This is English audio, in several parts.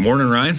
Morning, Ryan.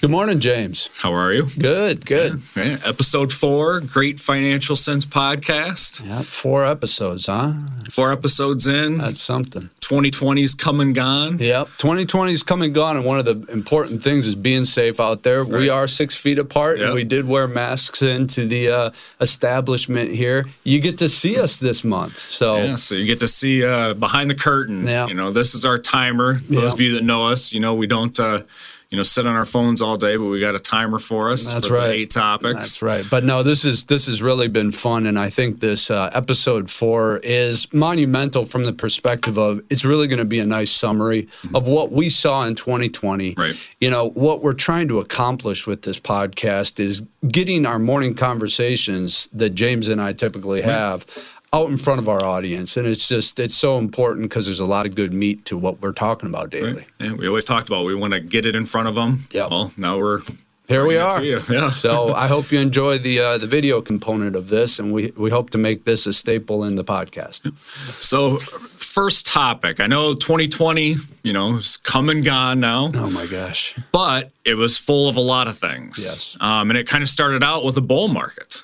Good morning, James. How are you? Good, good. Yeah, Episode four, Great Financial Sense podcast. Yeah, four episodes, huh? Four episodes in. That's something. 2020's come and gone. Yep. 2020 is come and gone, and one of the important things is being safe out there. Right. We are six feet apart, Yep. and we did wear masks into the uh, establishment here. You get to see us this month, so Yeah, so you get to see uh, behind the curtain. Yeah. You know, this is our timer. Those Yeah. of you that know us, you know, we don't, uh, you know, sit on our phones all day, but we got a timer for us. That's for right. eight topics. That's right. But no, this is this has really been fun, and I think this uh, episode four is monumental from the perspective of it's really going to be a nice summary of what we saw in 2020. Mm-hmm. Right. You know what we're trying to accomplish with this podcast is getting our morning conversations that James and I typically have. Out in front of our audience, and it's just it's so important because there's a lot of good meat to what we're talking about daily. Right. Yeah, we always talked about we want to get it in front of them. Yeah. Well, now we're Here we are. Yeah. so I hope you enjoy the uh, the video component of this, and we we hope to make this a staple in the podcast. So, first topic. I know 2020, you know, is come and gone now, Oh my gosh! but it was full of a lot of things. Yes. Um, and it kind of started out with a bull market.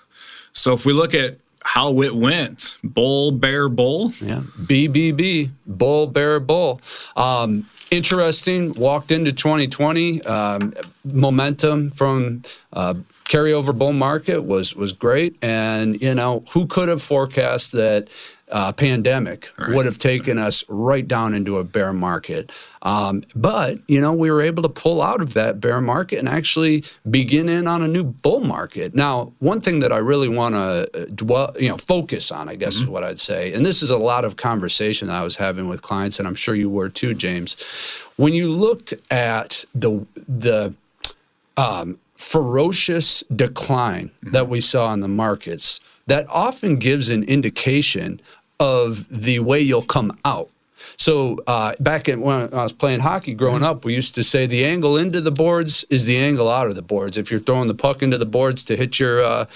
So, if we look at how it went, bull, bear, bull. Yeah, BBB, bull, bear, bull. Um, interesting. Walked into 2020. Um, momentum from uh, carryover bull market was was great, and you know who could have forecast that. Uh, pandemic Right. would have taken us right down into a bear market. Um, but, you know, we were able to pull out of that bear market and actually begin in on a new bull market. Now, one thing that I really want to dwell, you know, focus on, I guess is what I'd say, and this is a lot of conversation I was having with clients, and I'm sure you were too, James. When you looked at the, the, um, ferocious decline that we saw in the markets, that often gives an indication of the way you'll come out. So uh, back in, when I was playing hockey growing up, we used to say the angle into the boards is the angle out of the boards. If you're throwing the puck into the boards to hit your uh,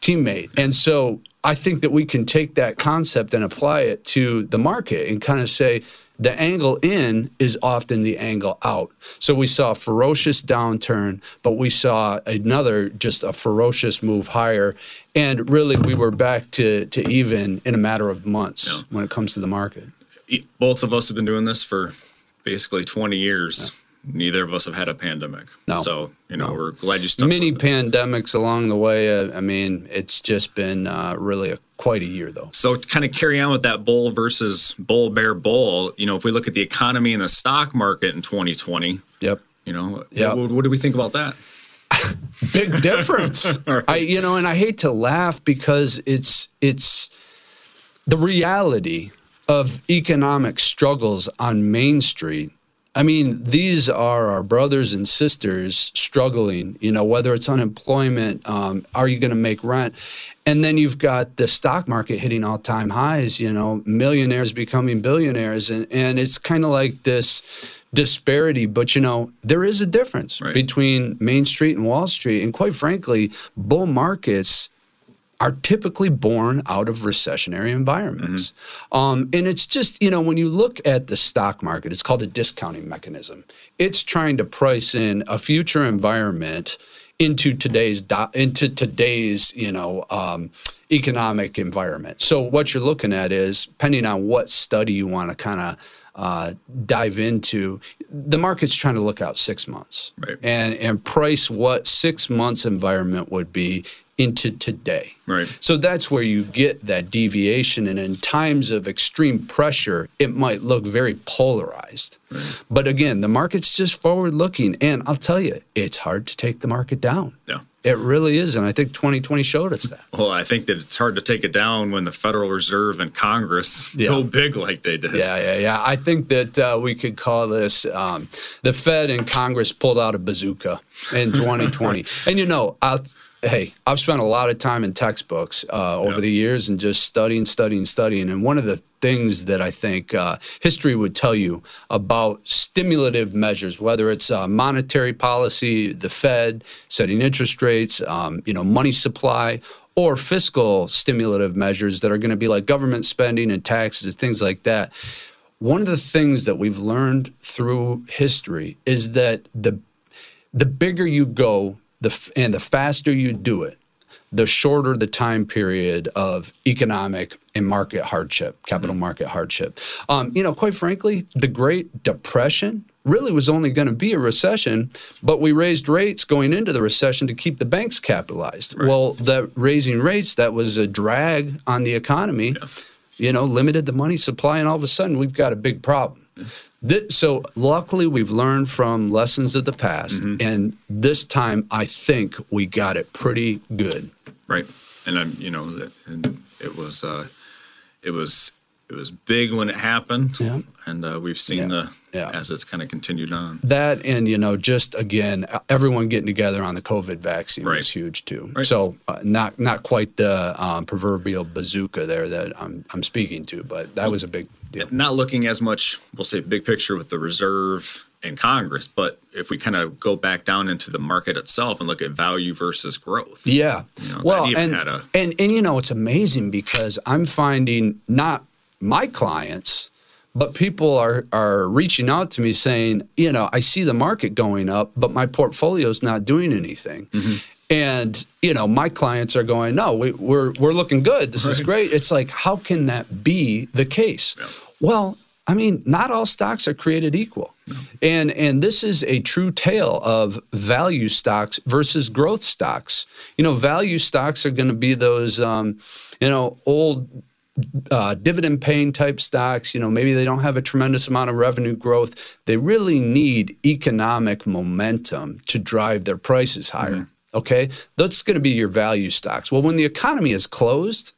teammate, and so I think that we can take that concept and apply it to the market and kind of say the angle in is often the angle out. So we saw a ferocious downturn, but we saw another just a ferocious move higher. And really, we were back to, to even in a matter of months Yeah. when it comes to the market. Both of us have been doing this for basically 20 years. Neither of us have had a pandemic. No. So, you know, we're glad you stuck Many pandemics along the way. Uh, I mean, it's just been uh, really a, quite a year, though. So to kind of carry on with that bull versus bull bear bull, you know, if we look at the economy and the stock market in 2020, Yep. you know, Yeah. what, what do we think about that? big difference. Right. I you know, and I hate to laugh because it's it's the reality of economic struggles on Main Street. I mean, these are our brothers and sisters struggling. You know, whether it's unemployment, um, are you going to make rent? And then you've got the stock market hitting all time highs. You know, millionaires becoming billionaires, and and it's kind of like this disparity. But you know, there is a difference Right. between Main Street and Wall Street, and quite frankly, bull markets are typically born out of recessionary environments. Um, and it's just, you know, when you look at the stock market, it's called a discounting mechanism. It's trying to price in a future environment into today's do- into today's you know um, economic environment. So what you're looking at is, depending on what study you want to kind of uh, dive into, the market's trying to look out six months Right. and and price what six months environment would be into today. Right. So that's where you get that deviation. And in times of extreme pressure, it might look very polarized. Right. But again, the market's just forward looking. And I'll tell you, it's hard to take the market down. Yeah. It really is. And I think 2020 showed us that. Well, I think that it's hard to take it down when the Federal Reserve and Congress Yeah. go big like they did. Yeah, yeah, yeah. I think that uh, we could call this um, the Fed and Congress pulled out a bazooka in 2020. and you know, I'll, hey, I've spent a lot of time in textbooks uh, over Yeah. the years and just studying, studying, studying. And one of the things that I think uh, history would tell you about stimulative measures, whether it's uh, monetary policy, the Fed setting interest rates, um, you know, money supply, or fiscal stimulative measures that are going to be like government spending and taxes, and things like that. One of the things that we've learned through history is that the the bigger you go, the and the faster you do it, the shorter the time period of economic and market hardship, capital market hardship. Um, you know, quite frankly, the Great Depression really was only going to be a recession, but we raised rates going into the recession to keep the banks capitalized. Well, the raising rates that was a drag on the economy. You know, limited the money supply, and all of a sudden we've got a big problem. Thi- so luckily we've learned from lessons of the past, and this time I think we got it pretty good. right and i'm you know and it was uh it was it was big when it happened Yeah. and uh, we've seen Yeah. the Yeah. as it's kind of continued on That and you know just again everyone getting together on the COVID vaccine Right. was huge too. Right. So uh, not not quite the um, proverbial bazooka there that I'm I'm speaking to, but that was a big not looking as much we'll say big picture with the reserve and congress but if we kind of go back down into the market itself and look at value versus growth Yeah. You know, well, and, a- and and you know it's amazing because I'm finding not my clients, but people are are reaching out to me saying, you know, I see the market going up, but my portfolio's not doing anything. Mm-hmm. And you know, my clients are going, no, we, we're we're looking good. This is great. It's like, how can that be the case? Yeah. Well, I mean, not all stocks are created equal. And and this is a true tale of value stocks versus growth stocks. You know, value stocks are going to be those um, you know, old uh, dividend paying type stocks, you know, maybe they don't have a tremendous amount of revenue growth. They really need economic momentum to drive their prices higher. Okay. That's going to be your value stocks. Well, when the economy is closed,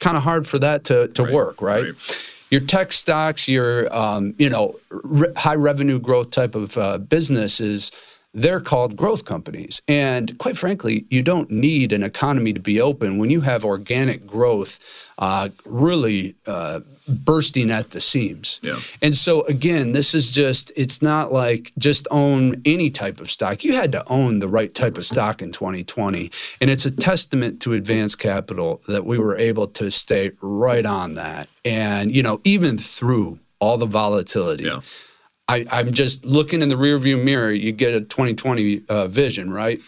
kind of hard for that to, to Right, work, right? right. Your tech stocks, your um, you know re- high revenue growth type of uh, businesses, they're called growth companies. And quite frankly, you don't need an economy to be open when you have organic growth uh, really uh, bursting at the seams. Yeah. And so again, this is just it's not like just own any type of stock. You had to own the right type of stock in 2020. And it's a testament to advanced capital that we were able to stay right on that. And you know, even through all the volatility. Yeah. I, I'm just looking in the rearview mirror. You get a 2020 uh, vision, right?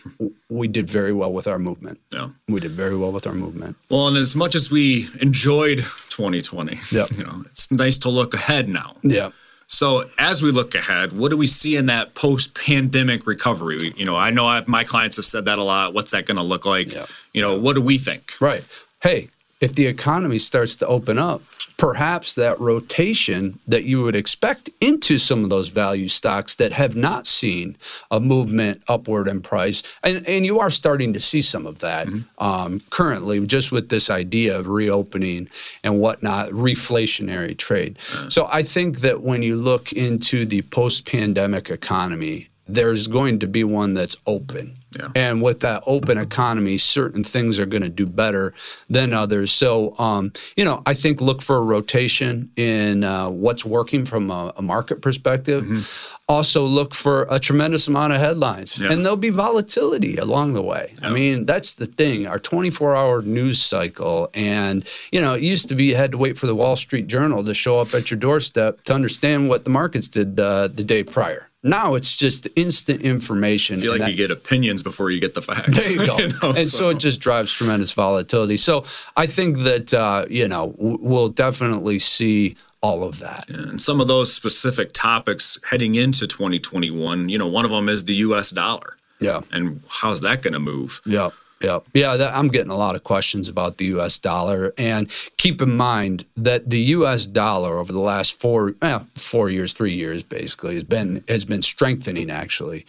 We did very well with our movement. yeah We did very well with our movement. well and as much as we enjoyed 2020 Yep. you know it's nice to look ahead now Yeah. So as we look ahead, what do we see in that post-pandemic recovery? We, you know, I know I, my clients have said that a lot. What's that going to look like? Yeah. You know, what do we think? Right. Hey, if the economy starts to open up, perhaps that rotation that you would expect into some of those value stocks that have not seen a movement upward in price, and, and you are starting to see some of that um, currently, just with this idea of reopening and whatnot, reflationary trade. So I think that when you look into the post pandemic economy, there's going to be one that's open. Yeah. And with that open economy, certain things are going to do better than others. So, um, you know, I think look for a rotation in uh, what's working from a, a market perspective. Also, look for a tremendous amount of headlines, Yeah. and there'll be volatility along the way. I mean, that's the thing. Our 24-hour news cycle, and you know, it used to be you had to wait for the Wall Street Journal to show up at your doorstep to understand what the markets did uh, the day prior. Now it's just instant information. I feel like that- you get opinions before you get the facts. there you go. know, and so. it just drives tremendous volatility. So I think that uh, you know we'll definitely see all of that. and some of those specific topics heading into 2021, you know, one of them is the U.S. dollar, Yeah. and how's that going to move? Yeah. Yeah, yeah. That, I'm getting a lot of questions about the U.S. dollar, and keep in mind that the U.S. dollar over the last four, eh, four years, three years, basically, has been has been strengthening. Actually,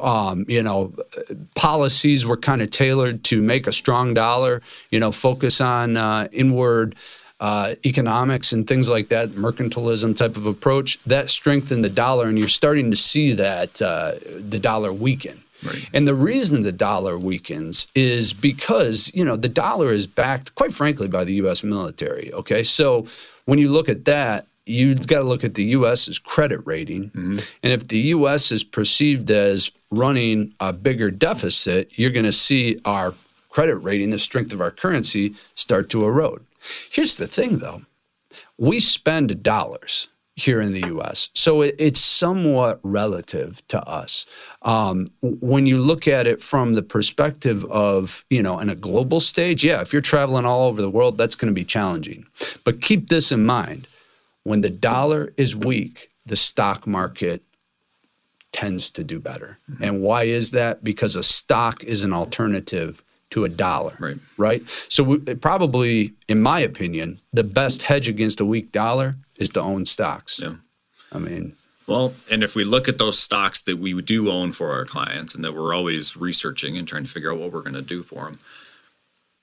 um, you know, policies were kind of tailored to make a strong dollar. You know, focus on uh, inward. Uh, economics and things like that, mercantilism type of approach, that strengthened the dollar, and you're starting to see that uh, the dollar weaken. Right. And the reason the dollar weakens is because, you know, the dollar is backed, quite frankly, by the U.S. military. Okay. So when you look at that, you've got to look at the U.S.'s credit rating. Mm-hmm. And if the U.S. is perceived as running a bigger deficit, you're going to see our credit rating, the strength of our currency, start to erode. Here's the thing, though we spend dollars. Here in the U.S. So it, it's somewhat relative to us. Um, when you look at it from the perspective of you know in a global stage, yeah, if you're traveling all over the world, that's going to be challenging. But keep this in mind: when the dollar is weak, the stock market tends to do better. Mm-hmm. And why is that? Because a stock is an alternative to a dollar. Right. Right. So we, probably, in my opinion, the best hedge against a weak dollar is to own stocks. Yeah. I mean, well, and if we look at those stocks that we do own for our clients and that we're always researching and trying to figure out what we're going to do for them,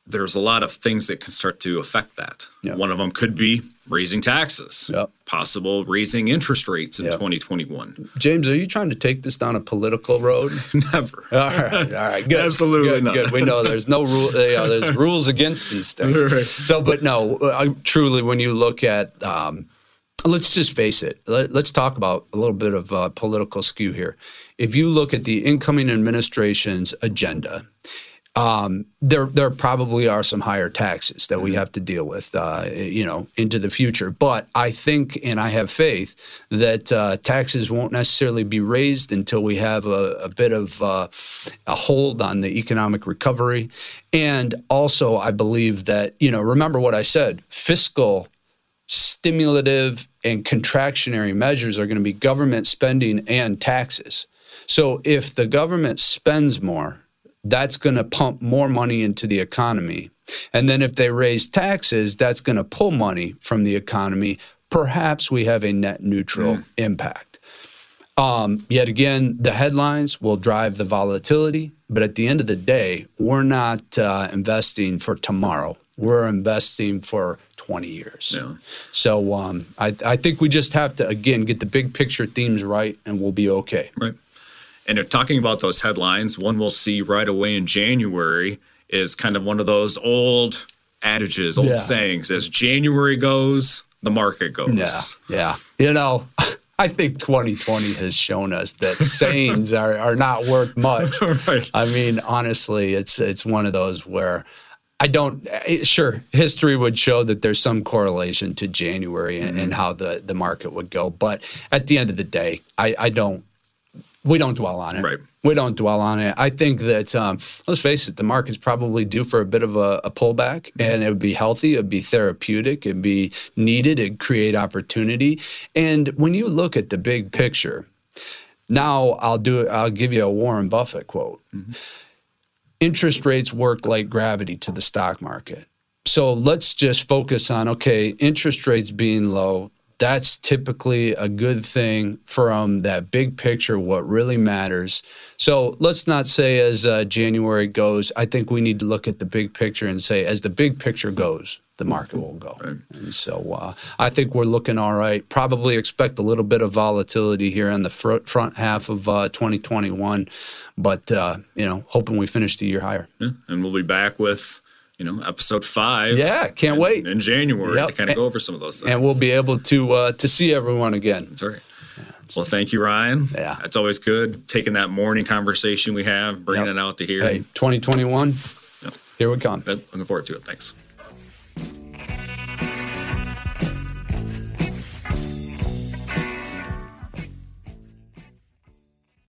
there's a lot of things that can start to affect that. Yep. One of them could be raising taxes, yep. possible raising interest rates in yep. 2021. James, are you trying to take this down a political road? Never. All right, all right, good. Absolutely good, not. Good. We know there's no rule. You know, there's rules against these things. Right. So, but no, I, truly, when you look at, um, let's just face it. Let, us talk about a little bit of uh, political skew here. If you look at the incoming administration's agenda um, there there probably are some higher taxes that we mm-hmm. have to deal with, uh, you know, into the future. But I think, and I have faith that uh, taxes won't necessarily be raised until we have a, a bit of uh, a hold on the economic recovery, and also I believe that you know, remember what I said, fiscal stimulative and contractionary measures are going to be government spending and taxes. So if the government spends more that's going to pump more money into the economy. And then if they raise taxes, that's going to pull money from the economy. Perhaps we have a net neutral mm. impact. Um, yet again, the headlines will drive the volatility, but at the end of the day, we're not uh, investing for tomorrow. We're investing for 20 years. Yeah. So um, I, I think we just have to, again, get the big picture themes right and we'll be okay. Right. And if talking about those headlines, one we'll see right away in January is kind of one of those old adages, old yeah. sayings. As January goes, the market goes. Yeah. Yeah. You know, I think 2020 has shown us that sayings are, are not worth much. right. I mean, honestly, it's it's one of those where I don't. Eh, sure, history would show that there's some correlation to January and, mm-hmm. and, how the the market would go, but at the end of the day, I, I don't we don't dwell on it. Right. We don't dwell on it. I think that um, let's face it, the market's probably due for a bit of a, a pullback, and it would be healthy. It'd be therapeutic. It'd be needed. It'd create opportunity. And when you look at the big picture, now I'll do. I'll give you a Warren Buffett quote. Mm-hmm. Interest rates work like gravity to the stock market. So let's just focus on okay, interest rates being low, that's typically a good thing from that big picture, what really matters. So let's not say as uh, January goes, I think we need to look at the big picture and say, as the big picture goes, the market will go. Right. And so uh, I think we're looking all right. Probably expect a little bit of volatility here in the fr- front half of uh, 2021, but uh, you know, hoping we finish the year higher. Yeah. And we'll be back with you know, episode five. Yeah, can't in, wait in January yep. to kind of go over some of those things. And we'll be able to uh, to see everyone again. That's right. well, thank you, Ryan. Yeah, it's always good taking that morning conversation we have, bringing yep. it out to here. Hey, 2021. Yep. Here we come. Looking forward to it. Thanks.